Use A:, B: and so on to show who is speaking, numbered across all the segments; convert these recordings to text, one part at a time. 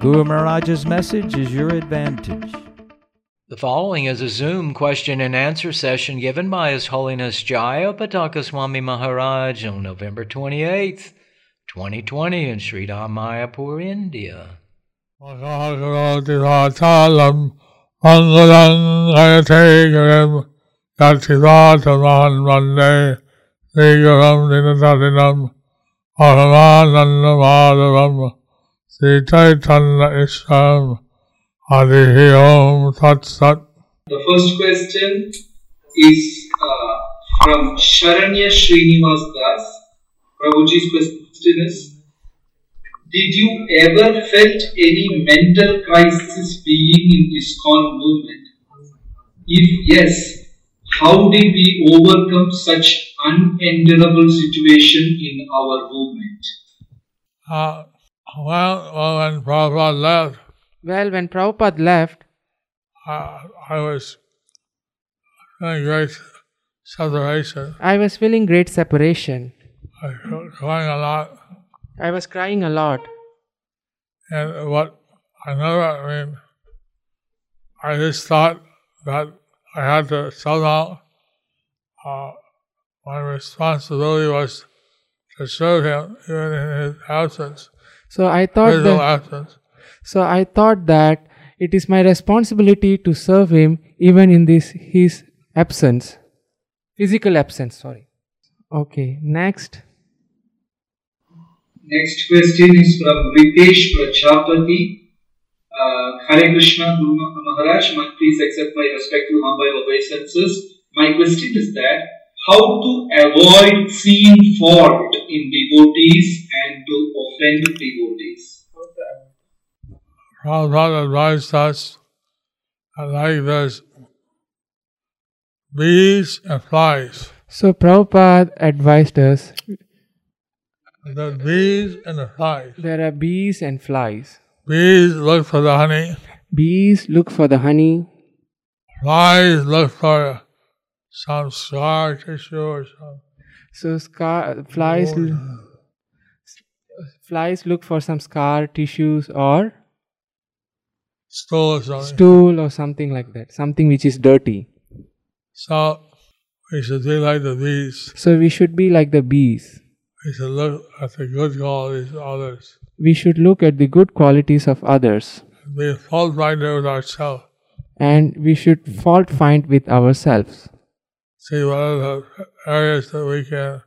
A: Guru Maharaj's message is your advantage. The following is a Zoom question and answer session given by His Holiness Jaya Pataka Swami Maharaj on November 28th, 2020 in Sri Mayapur, India.
B: Mahakalotirathalam Angalang Ayategaram Yatithataman Vande Srigaram Dinatatinam Paramananda Madhavam Sri Chaitanya Isham Harihi Om Tat Sat
C: The first question is uh, from Sharanya Srinivas Das. Prabhuji's question is Did you ever felt any mental crisis being in this ISKCON movement? If yes, how did we overcome such unendurable situation in our movement?
B: uh, well, well, when Prabhupada left,
D: Well, when Prabhupada left,
B: uh, I was feeling great separation.
D: I was feeling great separation.
B: I was crying a lot.
D: I was crying a lot.
B: And what I never, I mean, I just thought that I had to somehow, uh, my responsibility was to serve him even in his absence,
D: So I thought
B: physical
D: that,
B: absence.
D: so I thought that it is my responsibility to serve him even in this his absence. Physical absence, sorry. Okay, next.
C: Next question is from Ritesh Prajapati. Uh, Hare Krishna Guru Maharaj, Ma- please accept my respectful humble obeisances. My question is that how to avoid seeing fault in devotees and to offend devotees.
B: Prabhupada advised us that like there's bees and flies.
D: So Prabhupada advised us
B: The bees and the flies.
D: there are bees and flies.
B: Bees look for the honey.
D: Bees look for the honey,
B: Flies look for some scar tissue or some
D: so scar flies l- flies look for some scar tissues or
B: stool or something.
D: stool or something like that, something which is dirty.
B: So we should be like the bees.
D: So we should be like the bees.
B: We should look at the good qualities of others.
D: We should look at the good qualities of others
B: Be fault finder with ourselves.
D: and we should fault find with ourselves.
B: See what are the areas that we can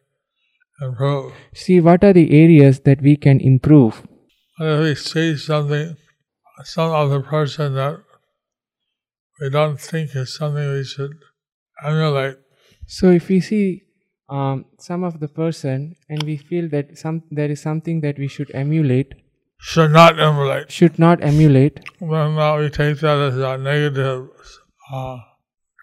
B: improve.
D: See what are the areas that we can improve.
B: And if we see something, some other person that we don't think is something we should emulate,
D: So if we see um, some of the person and we feel that some there is something that we should emulate,
B: should not emulate.
D: should not emulate,
B: Then now we take that as a negative uh,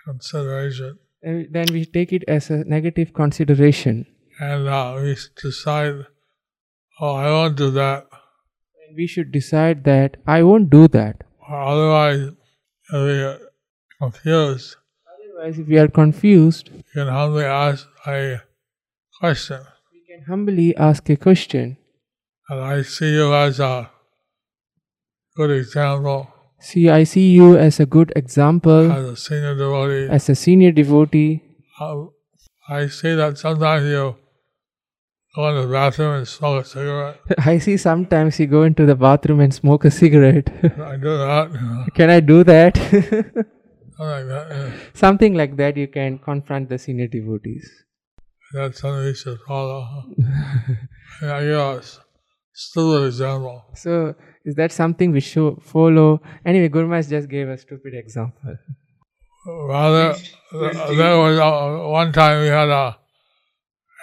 B: consideration.
D: Uh, then we take it as a negative consideration.
B: And uh, we decide, oh, I won't do that.
D: And we should decide that I won't do that.
B: Otherwise, we are confused,
D: Otherwise, if we are confused,
B: you can humbly ask a question.
D: we can humbly ask a question.
B: And I see you as a good example
D: See, I see you as a good example,
B: as a senior devotee.
D: as a senior devotee.
B: I see that sometimes you go in the bathroom and smoke a cigarette.
D: I see sometimes you go into the bathroom and smoke a cigarette.
B: I do that.
D: Can I do that?
B: something like that. Yeah.
D: Something like that, you can confront the senior devotees.
B: That's something we should follow. yeah, yes. Still an example.
D: So, is that something we should follow? Anyway, Gurmas just gave a stupid example.
B: Rather, th- there was uh, one time we had a,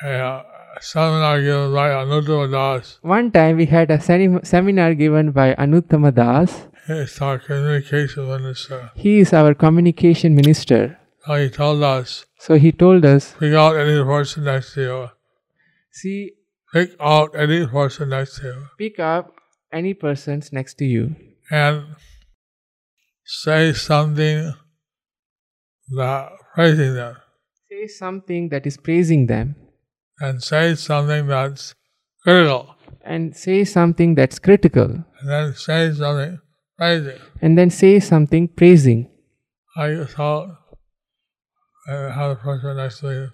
B: a, seminar given by Anuttama Das,
D: One time we had a seni- seminar given by Anuttama Das,
B: It's our communication minister.
D: He is our communication minister.
B: So he told us,
D: So he told us,
B: pick out any person next to you.
D: see,
B: Pick out any person next to you.
D: pick up any persons next to you
B: And say something that praising them.
D: say something that is praising them
B: And say something that's critical.
D: and say something that's critical
B: And then say something praising.
D: and then say something praising
B: I thought and had a person next to me. I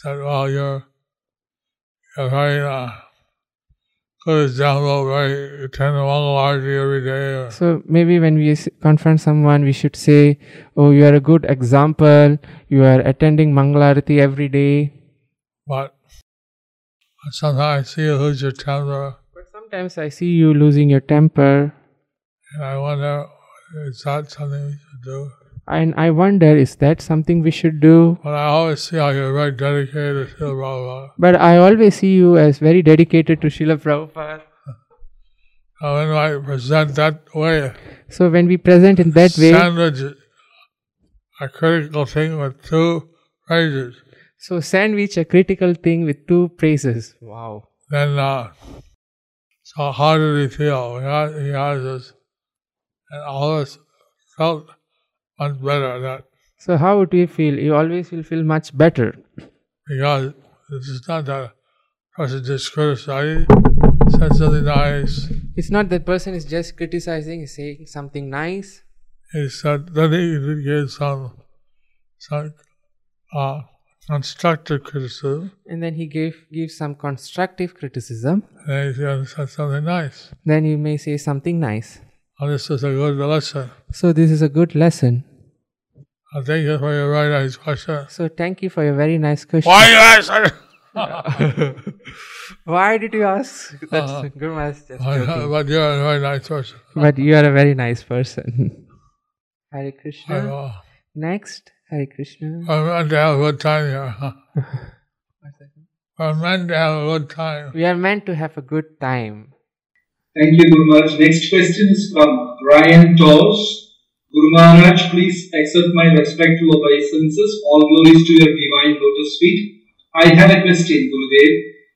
B: said, Well, you're, you're very uh, download, right? You attend the Mangalarti every day.
D: So maybe when we confront someone we should say oh you are a good example you are attending mangalarati every day
B: but sometimes I see you lose your temper,
D: but sometimes i see you losing your temper
B: and I wonder, is that something we should do?
D: And i wonder is that something we should do
B: But I always see how you're very dedicated to Prabhupada.
D: but i always see you as very dedicated to Srila Prabhupada.
B: So when I present that way,
D: so when we present in that way
B: sandwich a critical thing with two phrases,
D: so sandwich a critical thing with two praises wow
B: then uh, so how did he feel? He has, he has this, and all this felt much better that.
D: So how would you feel? You always will feel much better.
B: Because this is not that person just criticizing, said something nice.
D: it's not that person is just criticizing is saying something nice.
B: He said then he did give some some uh, constructive criticism,
D: and then he gave gives some constructive criticism.
B: And he said something nice.
D: then you may say something nice
B: And this is a good lesson.
D: so this is a good lesson
B: I thank you for your very nice question.
D: so thank you for your very nice question
B: Why you ask?
D: why did you ask that's
B: Uh-huh.
D: Maharaj is just joking.
B: but you're a very nice person.
D: but you are a very nice person Hare Krishna next Hare Krishna
B: We're meant to have a good time here. We're meant to have a good time.
D: we are meant to have a good time
C: Thank you, Guru Maharaj. Next question is from Brian Tosh. Guru Maharaj, please accept my respectful obeisances. All glories to your divine lotus feet. I have a question, Gurudev.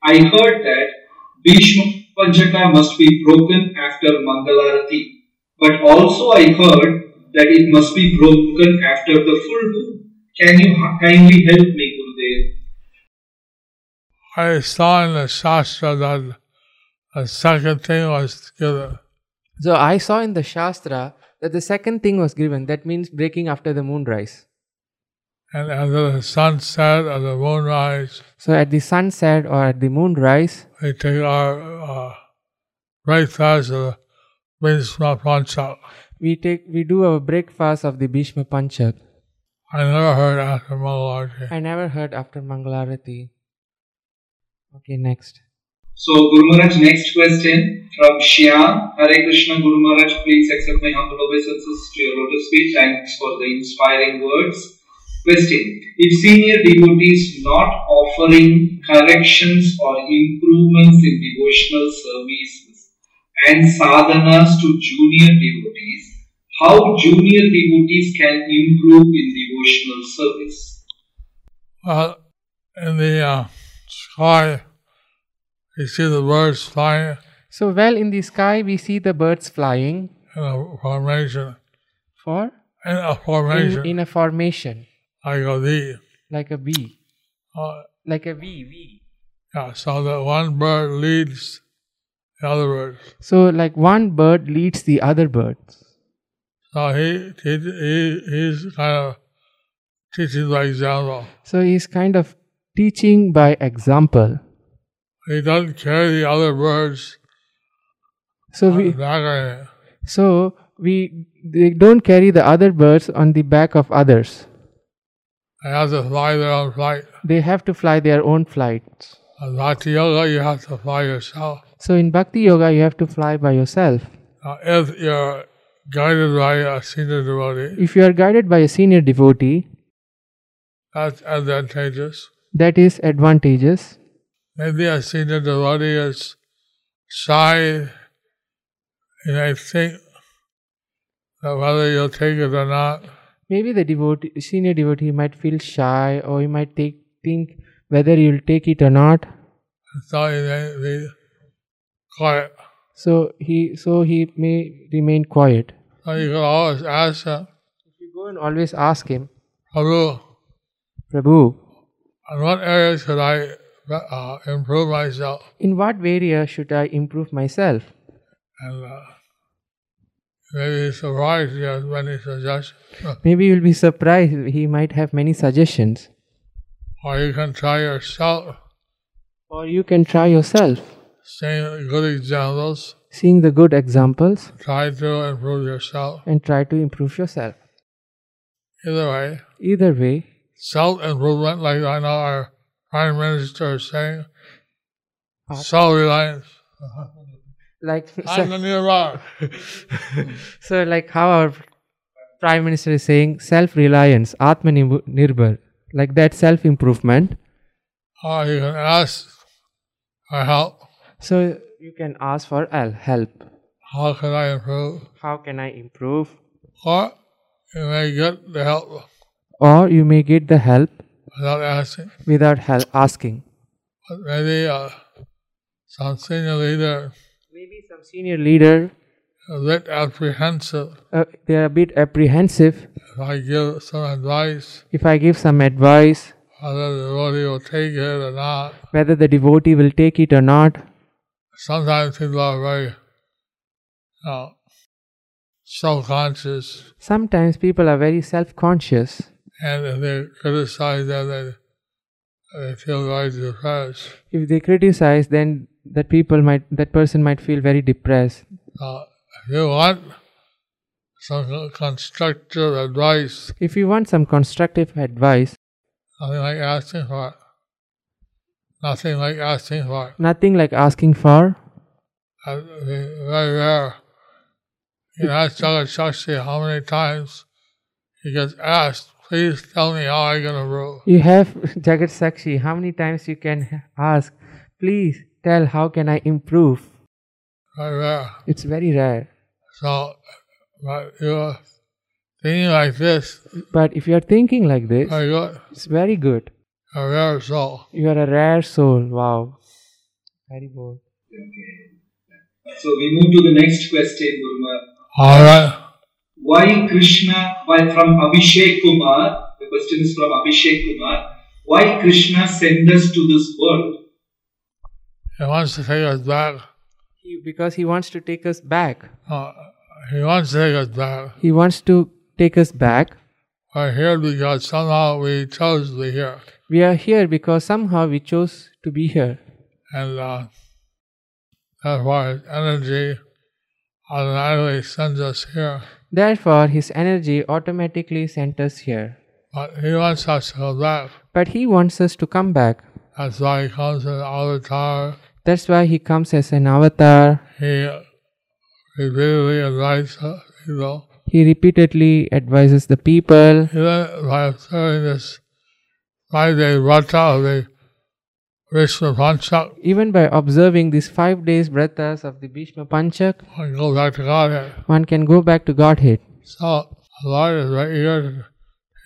C: I heard that Bhishma Panchaka must be broken after Mangalarati. But also I heard that it must be broken after the full moon. Can you kindly help me, Gurudev?
B: I saw in the Shastra that the second thing was given.
D: so I saw in the Shastra that the second thing was given that means breaking after the moonrise
B: And after the sunset or the moonrise,
D: so at the sunset or at the moonrise
B: we take our uh, breakfast of Bhishma Panchak.
D: we take we do our breakfast of the Bhishma Panchak
B: I never heard after Mangalarti.
D: I never heard after Mangalarati okay next
C: So, Guru Maharaj, next question from Shyam. Hare Krishna, Guru Maharaj, please accept my humble obeisances to your lotus feet. Thanks for the inspiring words. Question If senior devotees not offering corrections or improvements in devotional services and sadhanas to junior devotees, how junior devotees can improve in devotional service?
B: Well, in the uh, sky, you see the birds flying
D: so well in the sky we see the birds flying
B: in a formation.
D: for
B: In a formation,
D: in, in a formation
B: like a V.
D: like a V
B: Uh,
D: like a V V
B: yeah, so that one bird leads the other birds.
D: so like one bird leads the other birds
B: So he, he, he he's kind of teaching by example.
D: so he's kind of teaching by example
B: He doesn't carry the other birds
D: so we
B: the back of it.
D: so we they don't carry the other birds on the back of others
B: They have to fly their own flight.
D: they have to fly their own flights
B: In Bhakti Yoga, you have to fly yourself.
D: so in bhakti yoga you have to fly by yourself
B: Now, if you're guided by a senior devotee,
D: if you are guided by a senior devotee
B: that's advantageous.
D: that is advantageous
B: Maybe I a senior devotee is shy. and I think that whether you'll take it or not,
D: Maybe the devotee, senior devotee might feel shy or he might take, think whether you'll take it or not.
B: so you may be quiet.
D: So he so he may remain quiet.
B: So you can always ask him,
D: If you go and always ask him,
B: Prabhu,
D: Prabhu,
B: in what areas could I uh, improve myself?
D: in what area should I improve myself?
B: And uh, maybe surprised he has many suggestions.
D: Maybe you'll be surprised. He might have many suggestions.
B: or you can try yourself,
D: Or you can try yourself,
B: seeing good examples,
D: seeing the good examples
B: try to improve yourself.
D: and try to improve yourself.
B: Either way,
D: Either way,
B: self improvement, like I know our Prime Minister is saying,
D: Uh,
B: self reliance.
D: like
B: I'm the new
D: so like how our prime minister is saying self-reliance atmanirbhar like that self-improvement.
B: Or you can ask for help.
D: so you can ask for help.
B: How can I improve?
D: how can i improve?
B: Or you may get the help.
D: Or you may get the help
B: without asking.
D: without help asking
B: But maybe uh, some senior leader
D: maybe some senior leader
B: a bit apprehensive.
D: uh, they are a bit apprehensive
B: If I give some advice,
D: if i give some advice
B: whether the devotee will take it or not.
D: whether the devotee will take it or not
B: Sometimes people are very uh, self-conscious,
D: sometimes people are very self-conscious
B: and if they criticize them, they, they feel very depressed.
D: if they criticize then that people might that person might feel very depressed
B: Uh, if you want some constructive advice,
D: if you want some constructive advice
B: nothing like asking for it. Nothing like asking for it.
D: nothing like asking for
B: That would be very rare. You ask Jagat Shakshi how many times he gets asked, please tell me how I'm gonna improve.
D: you have jagat sakshi how many times you can ask please tell how can i improve
B: Very rare.
D: it's very rare
B: So, but you're thinking like this,
D: but if you are thinking like this
B: very good.
D: it's very good
B: A rare soul.
D: you are a rare soul wow very good
C: So we move to the next question, Guruma.
B: All right.
C: Why Krishna, why from Abhishek Kumar, the question is from Abhishek Kumar, why Krishna sent us to this world?
B: He wants to take us back.
D: He- because he wants to take us back
B: Uh, he wants to take us back.
D: he wants to take us back
B: We're here because somehow we chose to be here.
D: we are here because somehow we chose to be here
B: And uh, that's why energy automatically sends us here.
D: Therefore his energy automatically centers here
B: But he wants us to go back.
D: but he wants us to come back
B: That's why he comes as an avatar.
D: That's why he comes as an avatar.
B: He repeatedly advises people.
D: He repeatedly advises the people.
B: Even by observing this five day vrata of the Panchak,
D: Even by observing these five days vratas of the Bhishma Panchak,
B: one goes back to Godhead.
D: one can go back to Godhead.
B: So the Lord is very eager to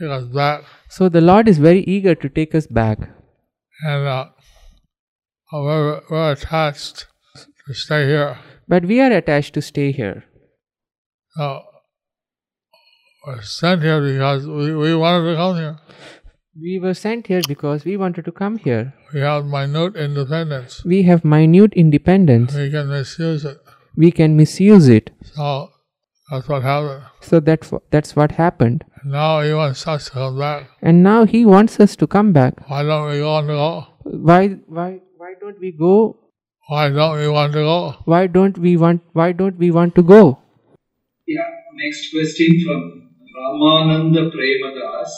B: take us back.
D: So the Lord is very eager to take us back.
B: And uh, we're, we're attached to stay here.
D: But we are attached to stay here.
B: So we're sent here because we, we wanted to come here.
D: We were sent here because we wanted to come here.
B: We have minute independence.
D: We have minute independence.
B: We can misuse it.
D: We can misuse it.
B: So that's what happened.
D: So that's, wh- that's what happened.
B: And now he wants us to come back.
D: And now he wants us to come back.
B: Why don't we want to go?
D: Why, why, why don't we go?
B: Why don't we want to go?
D: Why don't we want, why don't we want to go?
C: Yeah, next question from Ramananda Premadas.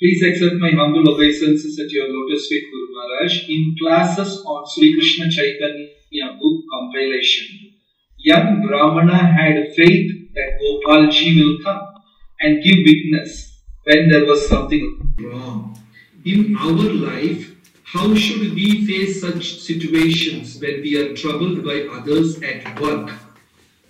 C: Please accept my humble obeisances at your lotus feet, Guru Maharaj. In classes on Sri Krishna Chaitanya book compilation, young Brahmana had faith that Gopalji will come and give witness when there was something wrong. In our life, how should we face such situations when we are troubled by others at work?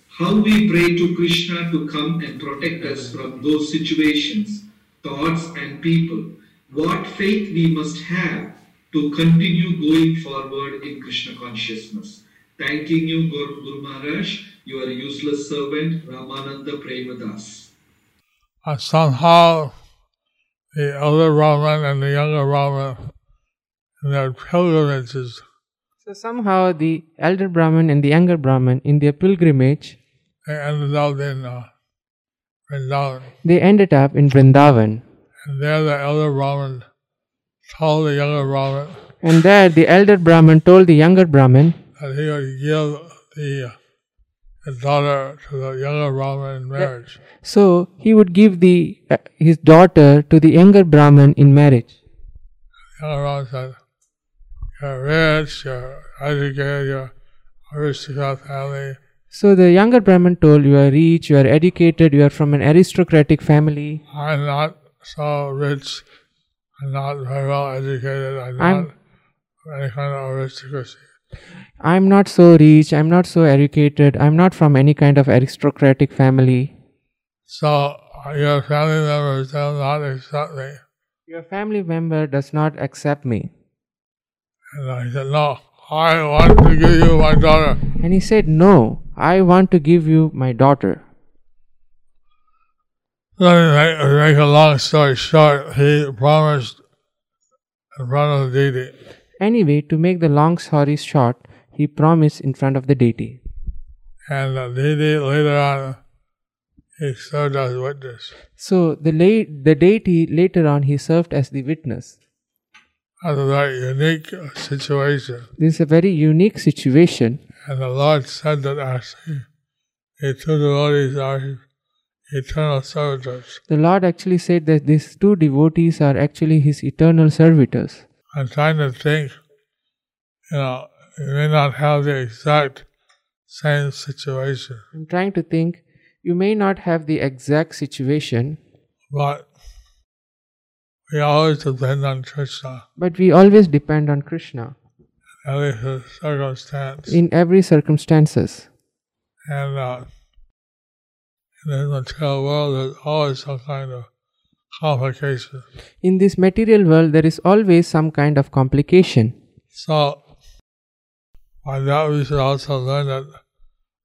C: How we pray to Krishna to come and protect us from those situations, thoughts, and people. What faith we must have to continue going forward in Krishna consciousness. Thanking you, Guru, Guru Maharaj, your useless servant, Ramananda Premadas.
B: And somehow the elder Brahman and the younger Brahman in their pilgrimages,
D: So somehow the elder Brahman and the younger Brahman in their pilgrimage,
B: they ended up in uh, Vrindavan.
D: they ended up in Vrindavan.
B: And there the elder Brahman told the younger Brahman
D: And there the elder Brahman told the younger Brahman
B: that he would give the his daughter to the younger Brahman in marriage.
D: so he would give the uh, his daughter to the younger Brahman in marriage.
B: The younger Brahman said, You're rich, you're educated, you're aristocrat family.
D: So the younger Brahman told, You are rich, you are educated, you are from an aristocratic family.
B: I'm not so rich, I'm not very well educated, I'm,
D: I'm-
B: not any kind of aristocracy.
D: I'm not so rich, I'm not so educated, I'm not from any kind of aristocratic family.
B: So uh, your family members will not accept me.
D: Your family member does not accept me.
B: And I said, No, I want to give you my daughter.
D: And he said, No, I want to give you my daughter.
B: Let me make, make a long story short, he promised in front of the deity.
D: Anyway, to make the long story short, he promised in front of the deity.
B: And the deity later on, he served as witness.
D: So the, la- the deity later on he served as the witness.
B: Unique uh, situation.
D: This is a very unique situation.
B: And the Lord said that actually the two devotees are his eternal servitors.
D: The Lord actually said that these two devotees are actually his eternal servitors.
B: I'm trying to think, you know, you may not have the exact same situation,
D: I'm trying to think, you may not have the exact situation,
B: but we always depend on Krishna.
D: but we always depend on Krishna
B: At least the circumstance.
D: in every circumstances.
B: and uh, in the material world, there's always some kind of complication.
D: In this material world, there is always some kind of complication.
B: So, by that, we should also learn that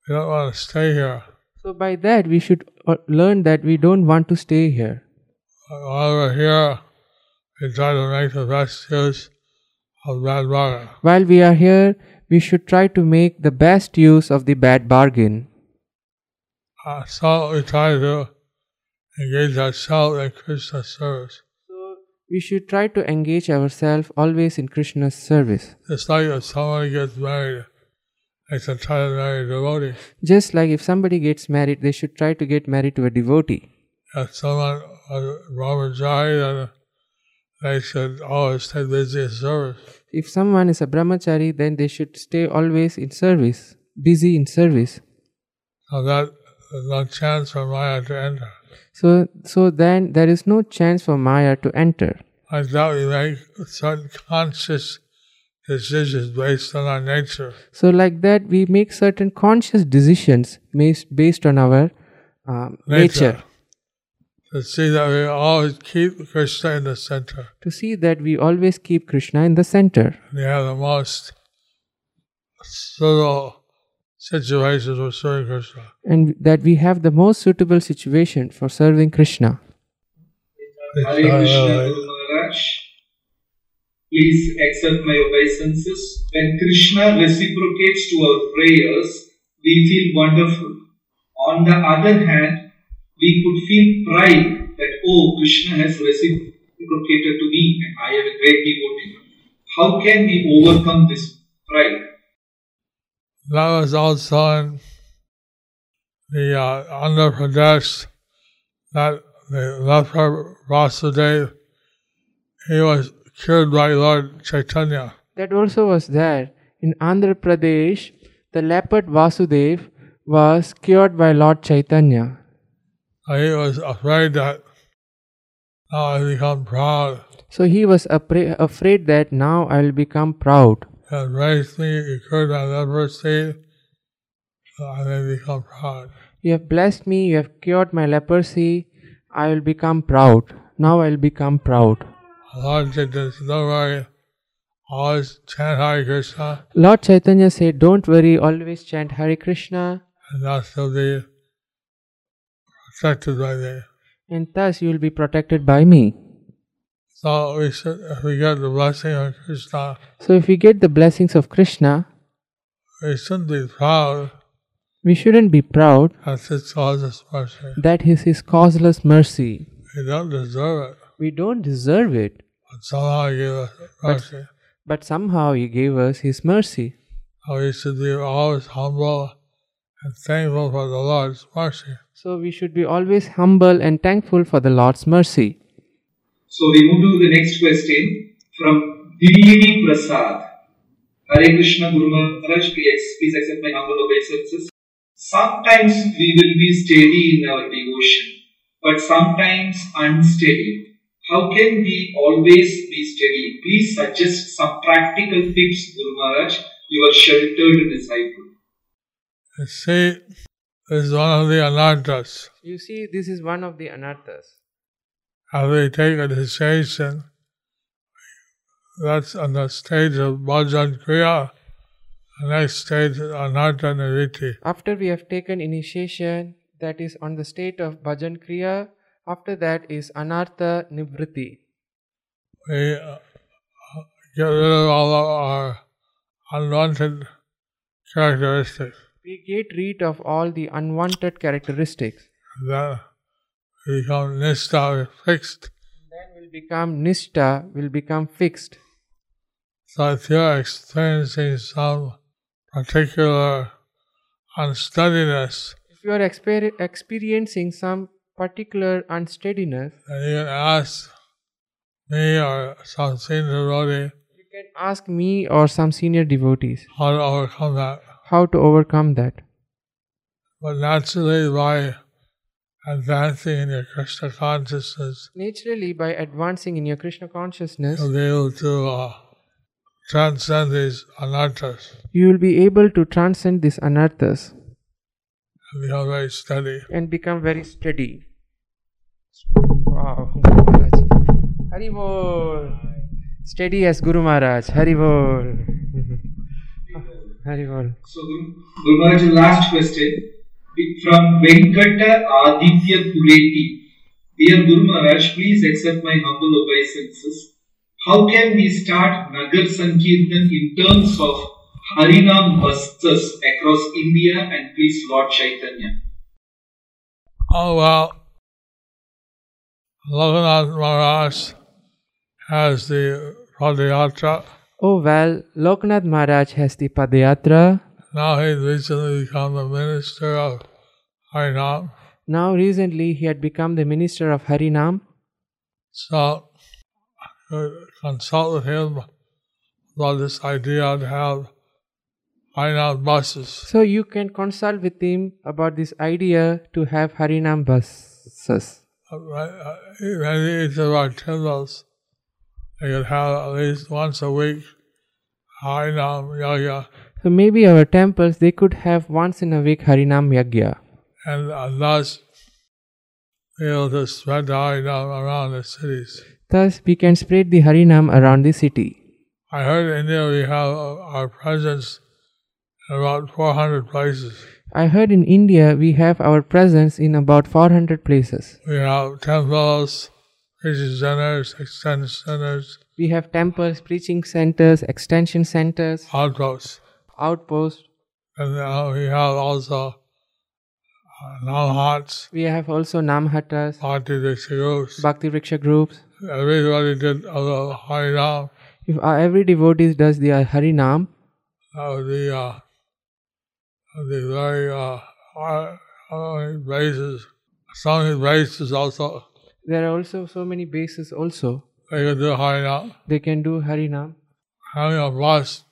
B: we don't want to stay here.
D: So, by that, we should uh, learn that we don't want to stay here.
B: While we're here, we try to make the best use of that bargain.
D: While we are here, we should try to make the best use of the bad bargain.
B: Uh, so, we try to engage ourselves in Krishna's service.
D: So, we should try to engage ourselves always in Krishna's service.
B: Just like if someone gets married, they should try to marry a devotee.
D: Just like if somebody gets married, they should try to get married to a devotee.
B: If someone was brahmachari, then they should always stay busy in service.
D: If someone is a brahmachari, then they should stay always in service, busy in service.
B: So that no chance for Maya to enter.
D: So, so then there is no chance for Maya to enter.
B: Like that, we make certain conscious decisions based on our nature.
D: So, like that, we make certain conscious decisions based on our um, nature.
B: To see that we always keep Krishna in the center.
D: To see that we always keep Krishna in the center.
B: We have the most suitable situations for serving Krishna.
D: and that we have the most suitable situation for serving Krishna.
C: Hare Krishna Guru Maharaj. Please accept my obeisances. When Krishna reciprocates to our prayers, we feel wonderful. On the other hand, we could feel pride that, oh, Krishna has reciprocated to me and I am a great devotee. How can we overcome this pride?
B: That was also in the uh, Andhra Pradesh, that the leper Vasudev, he was cured by Lord Chaitanya.
D: That also was there. In Andhra Pradesh, the leopard Vasudev was cured by Lord Chaitanya.
B: So he was afraid that now I become proud.
D: So he was appra- afraid that now I will become proud.
B: He raised me, he cured my leprosy. I may become proud.
D: You have blessed me, you have cured my leprosy. I will become proud. Now I will become proud.
B: Lord Chaitanya said, don't worry, always chant Hare Krishna,
D: Lord Chaitanya said, Don't worry, always chant Hare Krishna,
B: and you'll be protected by me.
D: and thus you will be protected by me.
B: So we should, if we get the blessing of Krishna,
D: So, if we get the blessings of Krishna,
B: we shouldn't be proud
D: we shouldn't be proud
B: that this causes mercy.
D: that is His causeless mercy.
B: We don't deserve it,
D: We don't deserve it,
B: but somehow He gave us mercy.
D: but somehow He gave us His mercy.
B: So we should be always humble and thankful for the Lord's mercy.
D: So, we should be always humble and thankful for the Lord's mercy.
C: So we move to the next question from Dilini Prasad. Hare Krishna Guru Maharaj, please, please accept my humble obeisances. Sometimes we will be steady in our devotion, but sometimes unsteady. How can we always be steady? Please suggest some practical tips, Guru Maharaj, your sheltered disciple.
B: You see, this is one of the anarthas.
D: You see, this is one of the anarthas.
B: After we take a decision, that's on the stage of Bhajan Kriya. The next stage is Anartha Nivritti.
D: After we have taken initiation, that is on the state of bhajan kriya, after that is anartha nivritti.
B: We uh, get rid of all of our unwanted characteristics.
D: We get rid of all the unwanted characteristics.
B: Then we become nishta, fixed.
D: Then will become nishta, will become fixed.
B: So if you're experiencing some particular unsteadiness,
D: If you are exper- experiencing some particular unsteadiness,
B: then you can ask me or some senior devotee
D: you can ask me or some senior devotees
B: how to overcome that.
D: How to overcome that.
B: But naturally, by advancing in your Krishna consciousness,
D: Naturally, by advancing in your Krishna consciousness,
B: you'll be able to uh, transcend these anarthas
D: you will be able to transcend these anarthas
B: and become very steady.
D: and become very steady. Wow, Guru Maharaj. Hari Bol. Steady as Guru Maharaj. Hari Bol. Hari Bol.
C: So, Guru Guru Maharaj, last question from Venkata Aditya Pureti. Dear Guru Maharaj, please accept my humble obeisances. How can we start Nagar Sankirtan in terms of Harinam buses across India and please Lord Chaitanya?
B: Oh, well, Lokanath Maharaj has the Padayatra.
D: Oh well, Loknath Maharaj has the Padayatra.
B: Now he's recently become the minister of Harinam.
D: Now recently he had become the minister of Harinam.
B: So I could consult with him about this idea to have Harinam buses.
D: So you can consult with him about this idea to have Harinam buses.
B: Maybe each of our temples, they could have at least once a week Harinam Yagya.
D: So maybe our temples they could have once in a week Harinam Yagya.
B: and uh, thus be able to spread the Harinam around the cities.
D: Thus we can spread the Harinam around the city.
B: I heard in India we have our presence in about 400 places.
D: I heard in India we have our presence in about 400 places.
B: We have temples, preaching centers, extension centers,
D: We have temples, preaching centers, extension centers,
B: outposts,
D: outposts.
B: and uh, we have also uh, namhats,
D: We have also Namhatas,
B: bhakti Vriksha groups.
D: Bhakti Vriksha groups.
B: Everybody did Harinam.
D: If uh, every devotee does the uh, Harinam,
B: That would be, uh, be very, uh, bases. Some of bases also,
D: there are also so many bases also.
B: They could do Harinam.
D: They can do Harinam.
B: Having a bus,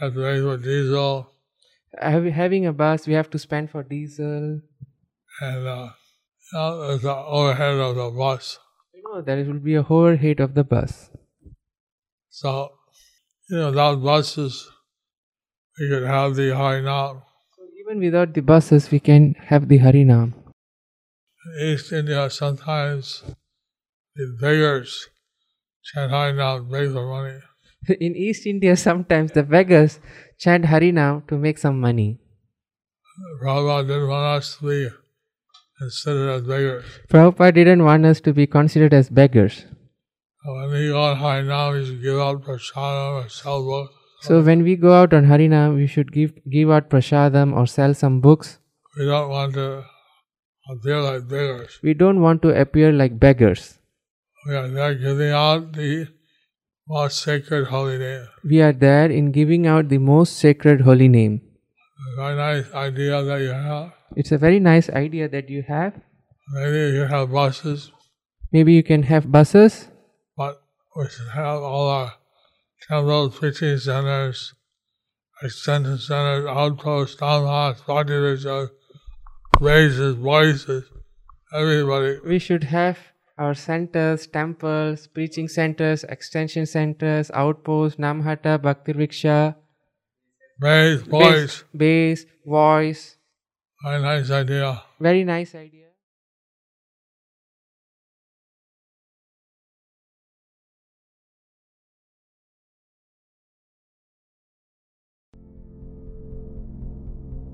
B: you have to pay for diesel,
D: Hav- having a bus, we have to spend for diesel.
B: and uh, there's the overhead of the bus.
D: You know, there will be a overhead of the bus.
B: So, you know, without buses, we could have the Harinam.
D: So Even without the buses, we can have the Harinam.
B: In East India, sometimes the beggars chant Harinam, beg for money.
D: In East India, sometimes the beggars chant Harinam to make some money.
B: Prabhupada didn't want us to be considered as beggars.
D: Prabhupada didn't want us to be considered as beggars.
B: So when we go on Harinam, we should give out prasadam or sell books.
D: So when we go out on Harinam, we should give give out prasadam or sell some books.
B: We don't want to appear like beggars.
D: We don't want to appear like beggars.
B: We are there giving out the most sacred holy name.
D: We are there in giving out the most sacred holy name.
B: Very nice idea that you have.
D: It's a very nice idea that you have.
B: Maybe you have buses,
D: Maybe you can have buses,
B: but we should have all our temples, preaching centers, extension centers, outposts, town halls, party rituals, raises, voices, everybody.
D: we should have our centers, temples, preaching centers, extension centers, outposts, Namhata, Bhakti
B: Vriksha,
D: base,
B: voice.
D: base, voice.
B: Very nice idea.
D: Very nice idea.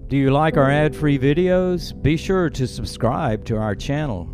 A: Do you like our ad free videos? Be sure to subscribe to our channel.